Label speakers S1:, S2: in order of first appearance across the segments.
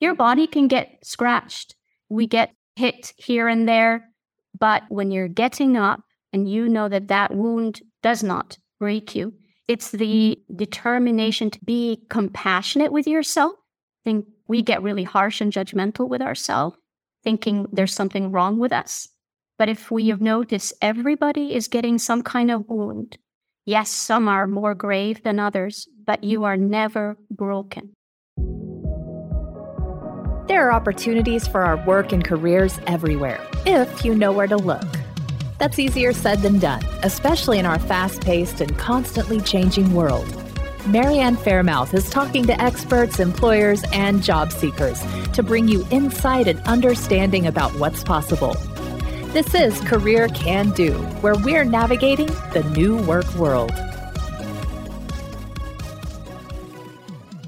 S1: Your body can get scratched. We mm-hmm. get hit here and there. But when you're getting up and you know that that wound does not break you, it's the mm-hmm. determination to be compassionate with yourself. I think we get really harsh and judgmental with ourselves, thinking mm-hmm. there's something wrong with us. But if we have noticed everybody is getting some kind of wound, yes, some are more grave than others, but you are never broken.
S2: There are opportunities for our work and careers everywhere, if you know where to look. That's easier said than done, especially in our fast paced and constantly changing world. Mary Ann Faremouth is talking to experts, employers, and job seekers to bring you insight and understanding about what's possible. This is Career Can Do, where we're navigating the new work world.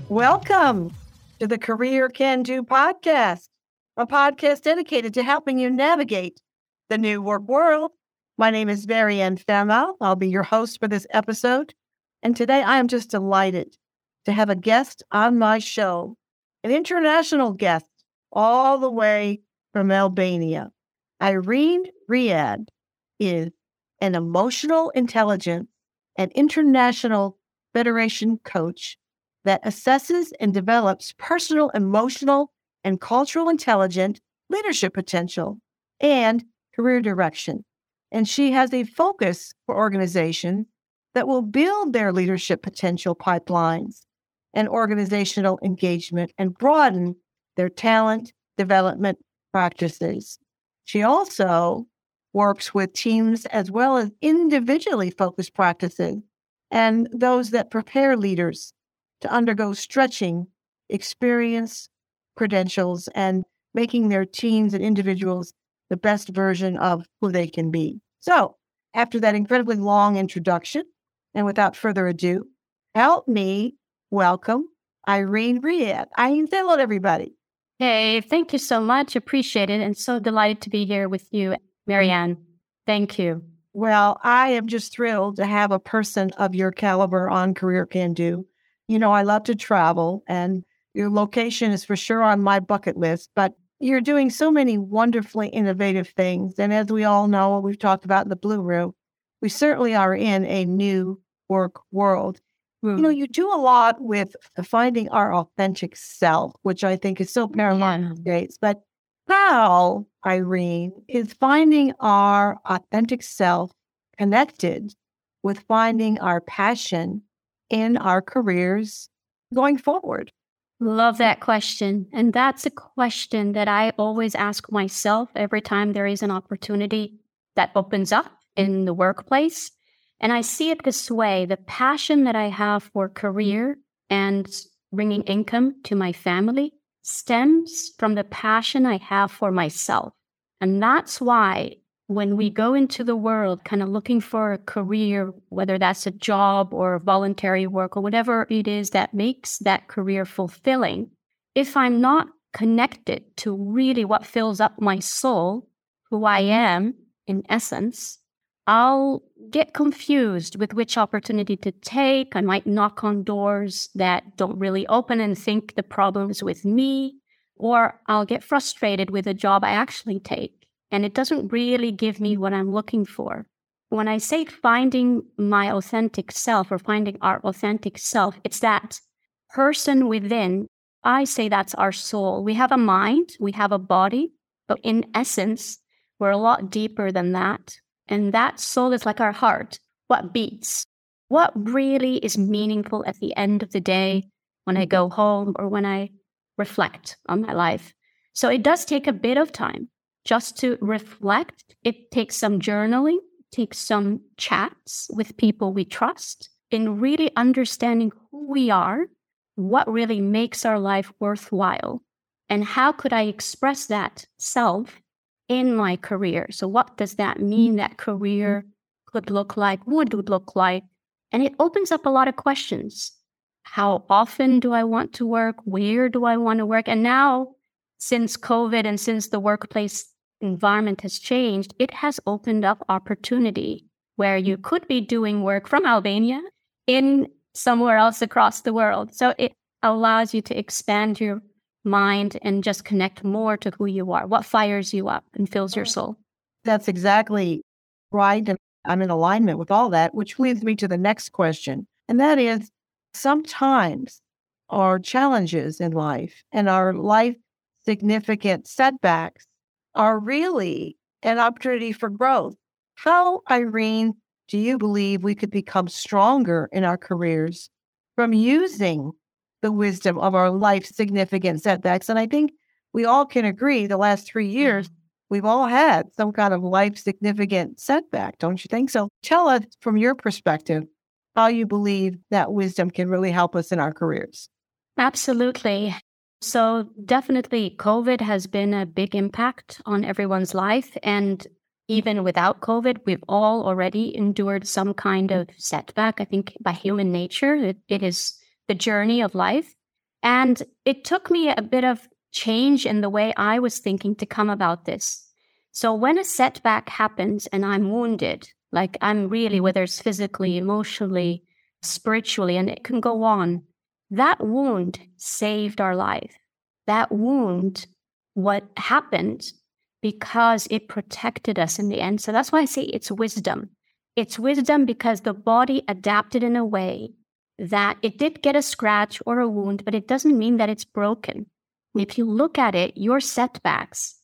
S3: Welcome to the Career Can Do podcast, a podcast dedicated to helping you navigate the new work world. My name is Mary Ann Faremouth. I'll be your host for this episode. And today I am just delighted to have a guest on my show, an international guest all the way from Albania. Irene Riad is an emotional intelligence and international federation coach that assesses and develops personal, emotional, and cultural intelligence, leadership potential, and career direction. And she has a focus for organizations that will build their leadership potential pipelines and organizational engagement and broaden their talent development practices. She also works with teams as well as individually focused practices and those that prepare leaders to undergo stretching experience, credentials, and making their teams and individuals the best version of who they can be. So, after that incredibly long introduction, and without further ado, help me welcome Irene Riad. Irene, say hello to everybody.
S1: Hey, thank you so much. Appreciate it. And so delighted to be here with you, mm-hmm. Mary Ann. Thank you.
S3: Well, I am just thrilled to have a person of your caliber on Career Can Do. You know, I love to travel, and your location is for sure on my bucket list, but you're doing so many wonderfully innovative things. And as we all know, we've talked about in the Blue Room, we certainly are in a new work world. Mm. You know, you do a lot with finding our authentic self, which I think is so paramount yeah. days. But how, Irene, is finding our authentic self connected with finding our passion in our careers going forward?
S1: Love that question. And that's a question that I always ask myself every time there is an opportunity that opens up in the workplace. And I see it this way the passion that I have for career and bringing income to my family stems from the passion I have for myself. And that's why when we go into the world kind of looking for a career, whether that's a job or voluntary work or whatever it is that makes that career fulfilling, if I'm not connected to really what fills up my soul, who I am in essence, I'll get confused with which opportunity to take. I might knock on doors that don't really open and think the problem is with me, or I'll get frustrated with a job I actually take and it doesn't really give me mm. what I'm looking for. When I say finding my authentic self or finding our authentic self, it's that person within. I say that's our soul. We have a mind, we have a body, but in essence, we're a lot deeper than that. And that soul is like our heart, what beats, what really is meaningful at the end of the day when I mm-hmm. go home or when I reflect on my life. So it does take a bit of time just to reflect. It takes some journaling, takes some chats with people we trust in really understanding who we are, what really makes our life worthwhile, and how could I express that self in my career. So, what does that mean that career mm-hmm. could look like, would look like? And it opens up a lot of questions. How often do I want to work? Where do I want to work? And now, since COVID and since the workplace environment has changed, it has opened up opportunity where you mm-hmm. could be doing work from Albania in somewhere else across the world. So it allows you to expand your mind and just connect more to who you are. What fires you up and fills your soul?
S3: That's exactly right. And I'm in alignment with all that, which leads me to the next question. And that is sometimes our challenges in life and our life significant setbacks are really an opportunity for growth. How, Irene, do you believe we could become stronger in our careers from using the wisdom of our life significant setbacks? And I think we all can agree the last three years, mm-hmm. we've all had some kind of life significant setback, don't you think? So tell us from your perspective how you believe that wisdom can really help us in our careers.
S1: Absolutely. So, definitely, COVID has been a big impact on everyone's life. And even without COVID, we've all already endured some kind of setback. I think by human nature, it, it is the journey of life. And it took me a bit of change in the way I was thinking to come about this. So, when a setback happens and I'm wounded, like I'm really, whether it's physically, emotionally, spiritually, and it can go on, that wound saved our life. That wound, what happened because it protected us in the end. So that's why I say it's wisdom. It's wisdom because the body adapted in a way that it did get a scratch or a wound, but it doesn't mean that it's broken. If you look at it, your setbacks,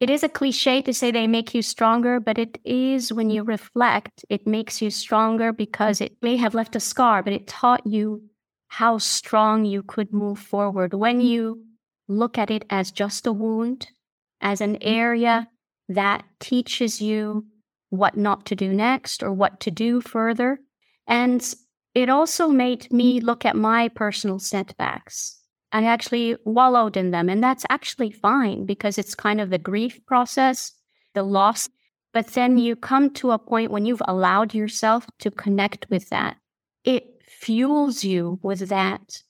S1: it is a cliche to say they make you stronger, but it is when you reflect, it makes you stronger because it may have left a scar, but it taught you how strong you could move forward when you look at it as just a wound, as an area that teaches you what not to do next or what to do further. And it also made me look at my personal setbacks. I actually wallowed in them. And that's actually fine because it's kind of the grief process, the loss. But then you come to a point when you've allowed yourself to connect with that. It fuels you with that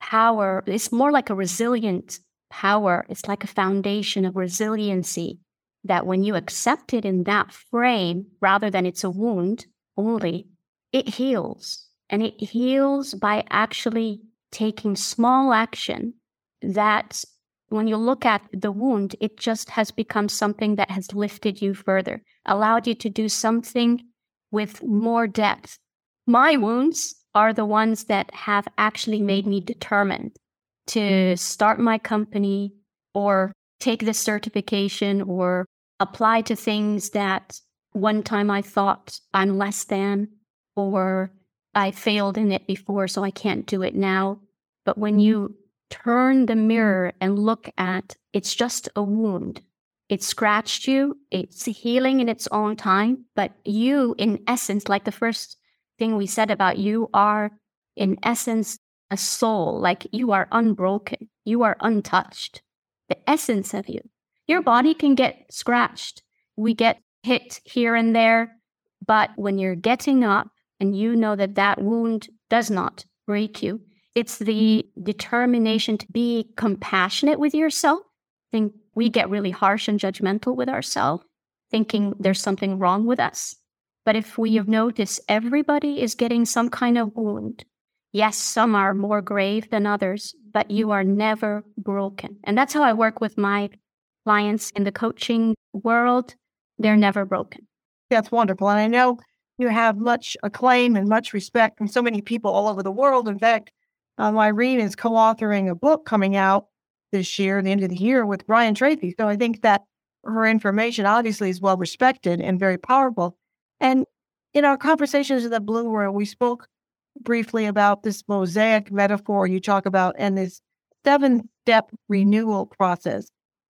S1: power. It's more like a resilient power. It's like a foundation of resiliency that when you accept it in that frame, rather than it's a wound only, it heals. And it heals by actually taking small action that when you look at the wound, it just has become something that has lifted you further, allowed you to do something with more depth. My wounds are the ones that have actually made me determined to mm-hmm. start my company or take this certification or apply to things that one time I thought I'm less than or I failed in it before, so I can't do it now. But when mm-hmm. you turn the mm-hmm. mirror and look at it's just a wound, it scratched you, it's healing in its own time, but you, in essence, like the first thing we said about you are, in essence, a soul. Like you are unbroken, you are untouched. The essence of you. Your body can get scratched. We get hit here and there. But when you're getting up and you know that that wound does not break you, it's the determination to be compassionate with yourself. I think we get really harsh and judgmental with ourselves, thinking there's something wrong with us. But if we have noticed everybody is getting some kind of wound, yes, some are more grave than others, but you are never broken. And that's how I work with my clients in the coaching world. They're never broken.
S3: That's wonderful. And I know you have much acclaim and much respect from so many people all over the world. In fact, um, Irene is co authoring a book coming out this year, the end of the year, with Brian Tracy. So I think that her information obviously is well respected and very powerful. And in our conversations in the Blue Room, we spoke briefly about this mosaic metaphor you talk about and this seven step renewal process.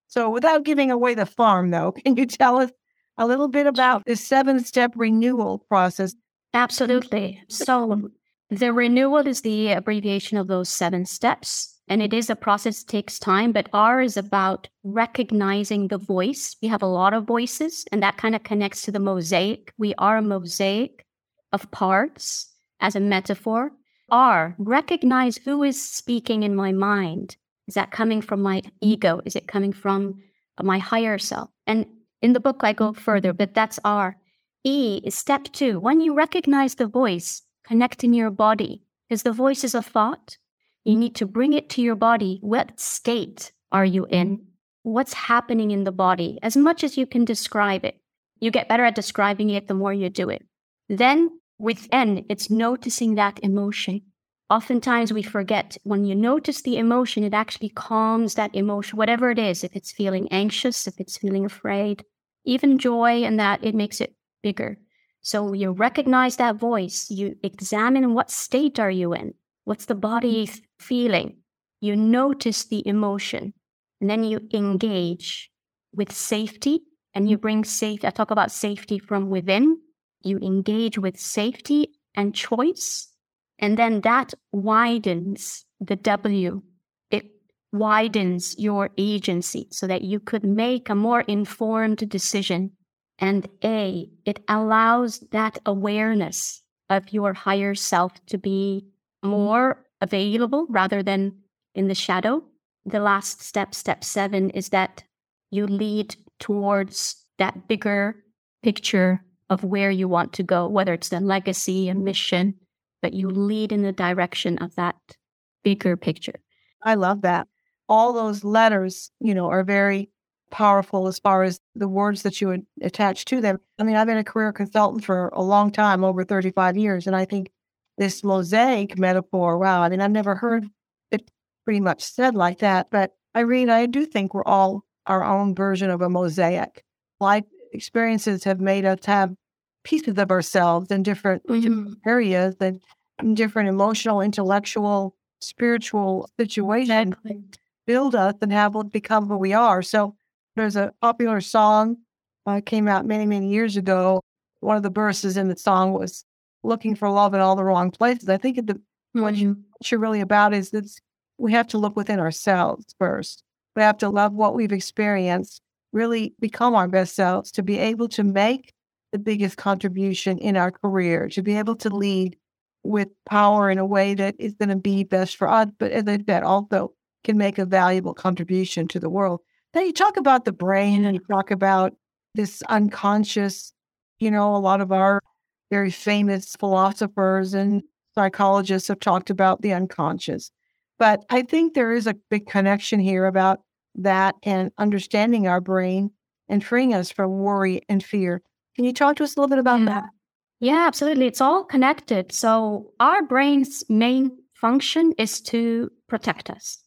S3: So, without giving away the farm, though, can you tell us a little bit about this seven step renewal process?
S1: Absolutely. So, the renewal is the abbreviation of those seven steps. And it is a process takes time, but R is about recognizing the voice. We have a lot of voices, and that kind of connects to the mosaic. We are a mosaic of parts as a metaphor. R, recognize who is speaking in my mind. Is that coming from my ego? Is it coming from my higher self? And in the book, I go further, but that's R. E is step two. When you recognize the voice, connect in your body, because the voice is a thought you need to bring it to your body. What state are you in? What's happening in the body? As much as you can describe it. You get better at describing it the more you do it. Then within, it's noticing that emotion. Oftentimes we forget when you notice the emotion, it actually calms that emotion, whatever it is. If it's feeling anxious, if it's feeling afraid, even joy, and that it makes it bigger. So you recognize that voice, you examine what state are you in? What's the body mm. feeling? You notice the emotion, and then you engage with safety and you mm. bring safety. I talk about safety from within. You engage with safety and choice, and then that widens the W. It widens your agency so that you could make a more informed decision and A, it allows that awareness of your higher self to be Mm-hmm. more available rather than in the shadow. The last step, step seven, is that you lead towards that bigger picture of where you want to go, whether it's a legacy, a mission, but you lead in the direction of that bigger picture.
S3: I love that. All those letters, you know, are very powerful as far as the words that you would attach to them. I mean, I've been a career consultant for a long time, over 35 years, and I think this mosaic metaphor, wow, I mean, I've never heard it pretty much said like that. But Irene, I do think we're all our own version of a mosaic. Life experiences have made us have pieces of ourselves in different, mm-hmm. areas and different emotional, intellectual, spiritual situations exactly. build us and have become who we are. So there's a popular song uh, came out many, many years ago. One of the verses in the song was looking for love in all the wrong places. I think the, mm-hmm. what, you, what you're really about is that we have to look within ourselves first. We have to love what we've experienced, really become our best selves to be able to make the biggest contribution in our career, to be able to lead with power in a way that is going to be best for us, but as I said, also can make a valuable contribution to the world. Then you talk about the brain and you talk about this unconscious, you know, a lot of our very famous philosophers and psychologists have talked about the unconscious. But I think there is a big connection here about that and understanding our brain and freeing us from worry and fear. Can you talk to us a little bit about
S1: yeah.
S3: that?
S1: Yeah, absolutely. It's all connected. So, our brain's main function is to protect us.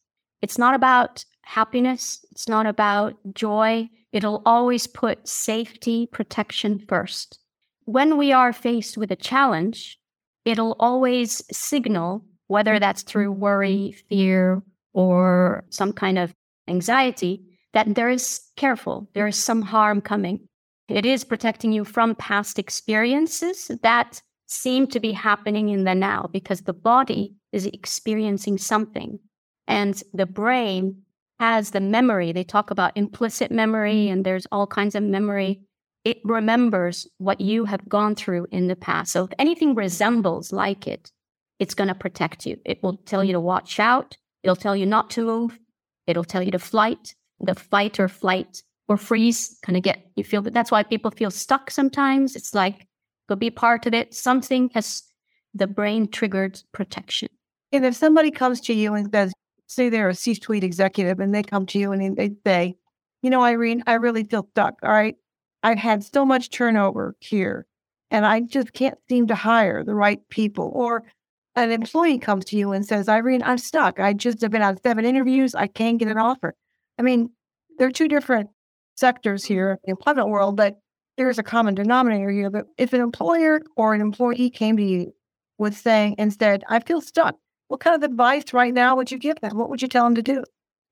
S1: It's not about happiness, it's not about joy. It'll always put safety, protection first. When we are faced with a challenge, it'll always signal, whether that's through mm-hmm. worry, fear, or some kind of anxiety, that there is careful, there is some harm coming. It is protecting you from past experiences that seem to be happening in the now because the body is experiencing something. And the brain has the memory. They talk about implicit memory, mm-hmm. and there's all kinds of memory. It remembers what you have gone through in the past. So if anything resembles like it, it's going to protect you. It will tell you to watch out. It'll tell you not to move. It'll tell you to flight, the fight or flight or freeze. Kind of get you feel that. That's why people feel stuck sometimes. It's like could be part of it. Something has the brain triggered protection.
S3: And if somebody comes to you and says, say they're a C suite executive and they come to you and they say, you know, Irene, I really feel stuck. All right. I've had so much turnover here and I just can't seem to hire the right people. Or an employee comes to you and says, Irene, I'm stuck. I just have been on seven interviews. I can't get an offer. I mean, there are two different sectors here in the employment world, but there's a common denominator here that if an employer or an employee came to you with saying instead, I feel stuck, what kind of advice right now would you give them? What would you tell them to do?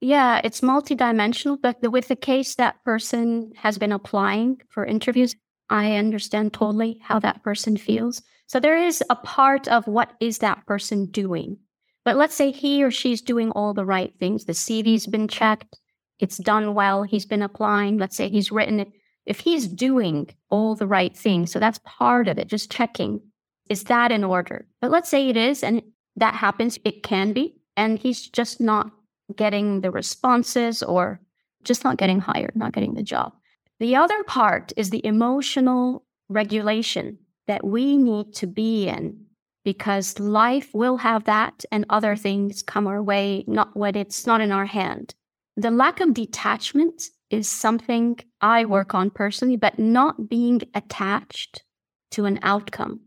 S1: Yeah, it's multidimensional, but with the case that person has been applying for interviews, I understand totally how that person feels. So there is a part of what is that person doing. But let's say he or she's doing all the right things. The CV's been checked, it's done well, he's been applying. Let's say he's written it. If he's doing all the right things, so that's part of it, just checking, is that in order? But let's say it is, and that happens. It can be. And he's just not getting the responses or just not getting hired, not getting the job. The other part is the emotional regulation that we need to be in because life will have that and other things come our way, not when it's not in our hand. the lack of detachment is something I work on personally, but not being attached to an outcome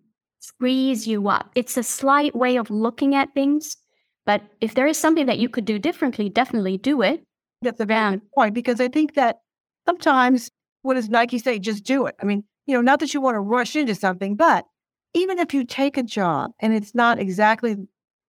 S1: frees you up. It's a slight way of looking at things, but if there is something that you could do differently, definitely do it.
S3: That's a valid point because I think that sometimes what does Nike say? Just do it. I mean, you know, not that you want to rush into something, but even if you take a job and it's not exactly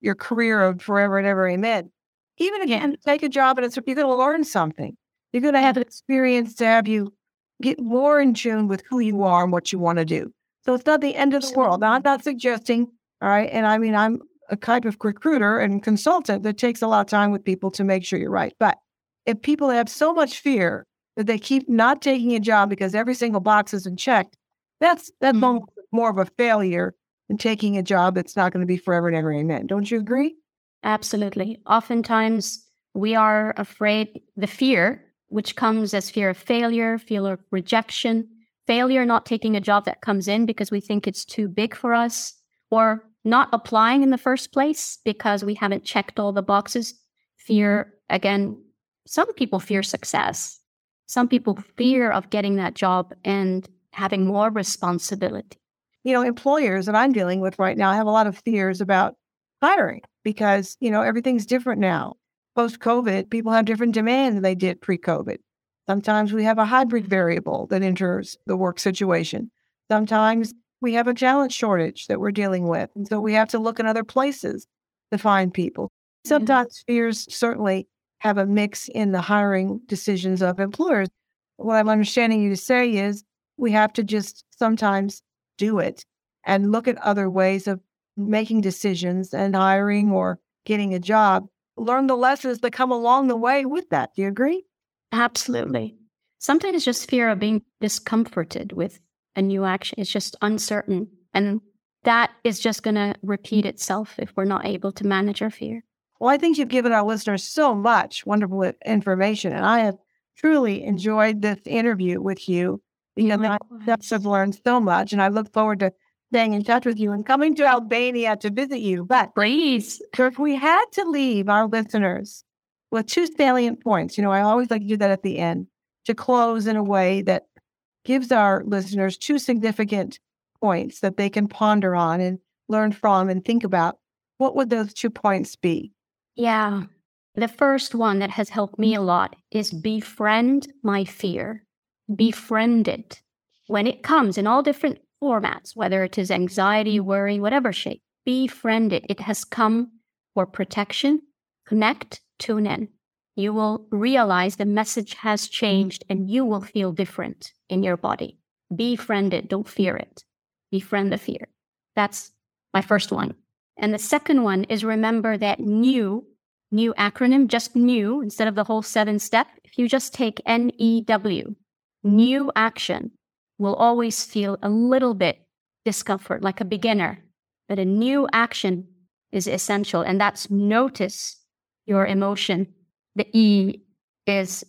S3: your career of forever and ever, amen. Even if yeah. you take a job and it's you're going to learn something, you're going to have an experience to have you get more in tune with who you are and what you want to do. So it's not the end of the world. Now, I'm not suggesting, all right. And I mean, I'm a type of recruiter and consultant that takes a lot of time with people to make sure you're right. But if people have so much fear that they keep not taking a job because every single box isn't checked, that's that's mm-hmm. more of a failure than taking a job that's not going to be forever and ever amen. Don't you agree?
S1: Absolutely. Oftentimes we are afraid the fear, which comes as fear of failure, fear of rejection, failure not taking a job that comes in because we think it's too big for us, or not applying in the first place because we haven't checked all the boxes. Fear, mm-hmm. again, some people fear success. Some people fear of getting that job and having more responsibility.
S3: You know, employers that I'm dealing with right now have a lot of fears about hiring because, you know, everything's different now. Post COVID, people have different demands than they did pre COVID. Sometimes we have a hybrid variable that enters the work situation. Sometimes we have a talent shortage that we're dealing with. And so we have to look in other places to find people. Mm-hmm. Sometimes fears certainly have a mix in the hiring decisions of employers. What I'm understanding you to say is we have to just sometimes do it and look at other ways of making decisions and hiring or getting a job. Learn the lessons that come along the way with that. Do you agree?
S1: Absolutely. Sometimes it's just fear of being discomforted with a new action. It's just uncertain. And that is just going to repeat mm. itself if we're not able to manage our fear.
S3: Well, I think you've given our listeners so much wonderful information. And I have truly enjoyed this interview with you because I have learned so much. And I look forward to staying in touch with you and coming to Albania to visit you. But
S1: please,
S3: if we had to leave our listeners with two salient points. You know, I always like to do that at the end to close in a way that gives our listeners two significant points that they can ponder on and learn from and think about. What would those two points be?
S1: Yeah. The first one that has helped me a mm-hmm. lot is befriend my fear. Mm-hmm. Befriend it. When it comes in all different formats, whether it is anxiety, mm-hmm. worry, whatever shape, befriend it. It has come for protection, connect, tune in. You will realize the message has changed and you will feel different in your body. Befriend it, don't fear it. Befriend the fear. That's my first one. And the second one is remember that new, new acronym, just new, instead of the whole seven step, if you just take N E W, new action will always feel a little bit discomfort, like a beginner. But a new action is essential, and that's notice your emotion. The E is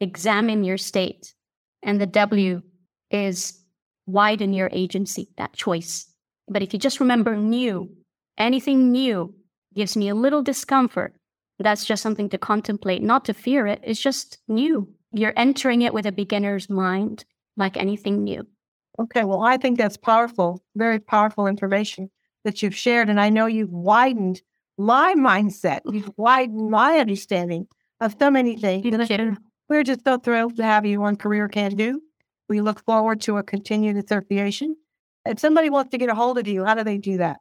S1: examine your state. And the W is widen your agency, that choice. But if you just remember new, anything new gives me a little discomfort. That's just something to contemplate, not to fear it. It's just new. You're entering it with a beginner's mind, like anything new.
S3: Okay, well, I think that's powerful, very powerful information that you've shared. And I know you've widened my mindset. You've widened my understanding of so many things. We're just so thrilled to have you on Career Can Do. We look forward to a continued association. If somebody wants to get a hold of you, how do they do that?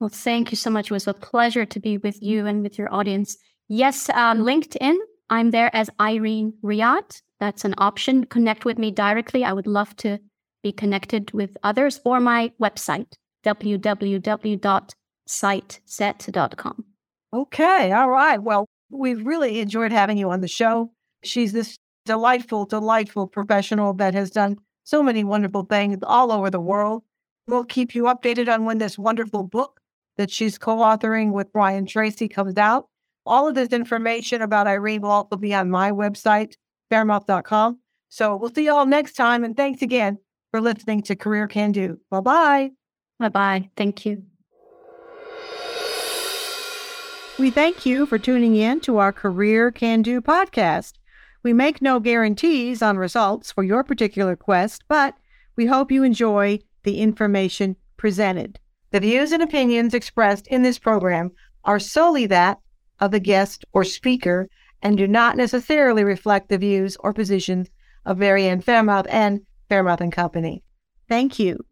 S1: Well, thank you so much. It was a pleasure to be with you and with your audience. Yes, uh, LinkedIn, I'm there as Irene Riad. That's an option. Connect with me directly. I would love to be connected with others or my website, www siteset.com.
S3: Okay. All right. Well, we've really enjoyed having you on the show. She's this delightful, delightful professional that has done so many wonderful things all over the world. We'll keep you updated on when this wonderful book that she's co authoring with Brian Tracy comes out. All of this information about Irene will also be on my website, faremouth.com. So we'll see you all next time. And thanks again for listening to Career Can Do. Bye bye.
S1: Bye bye. Thank you.
S3: We thank you for tuning in to our Career Can Do podcast. We make no guarantees on results for your particular quest, but we hope you enjoy the information presented. The views and opinions expressed in this program are solely that of the guest or speaker and do not necessarily reflect the views or positions of Mary Ann Faremouth and Faremouth and Company. Thank you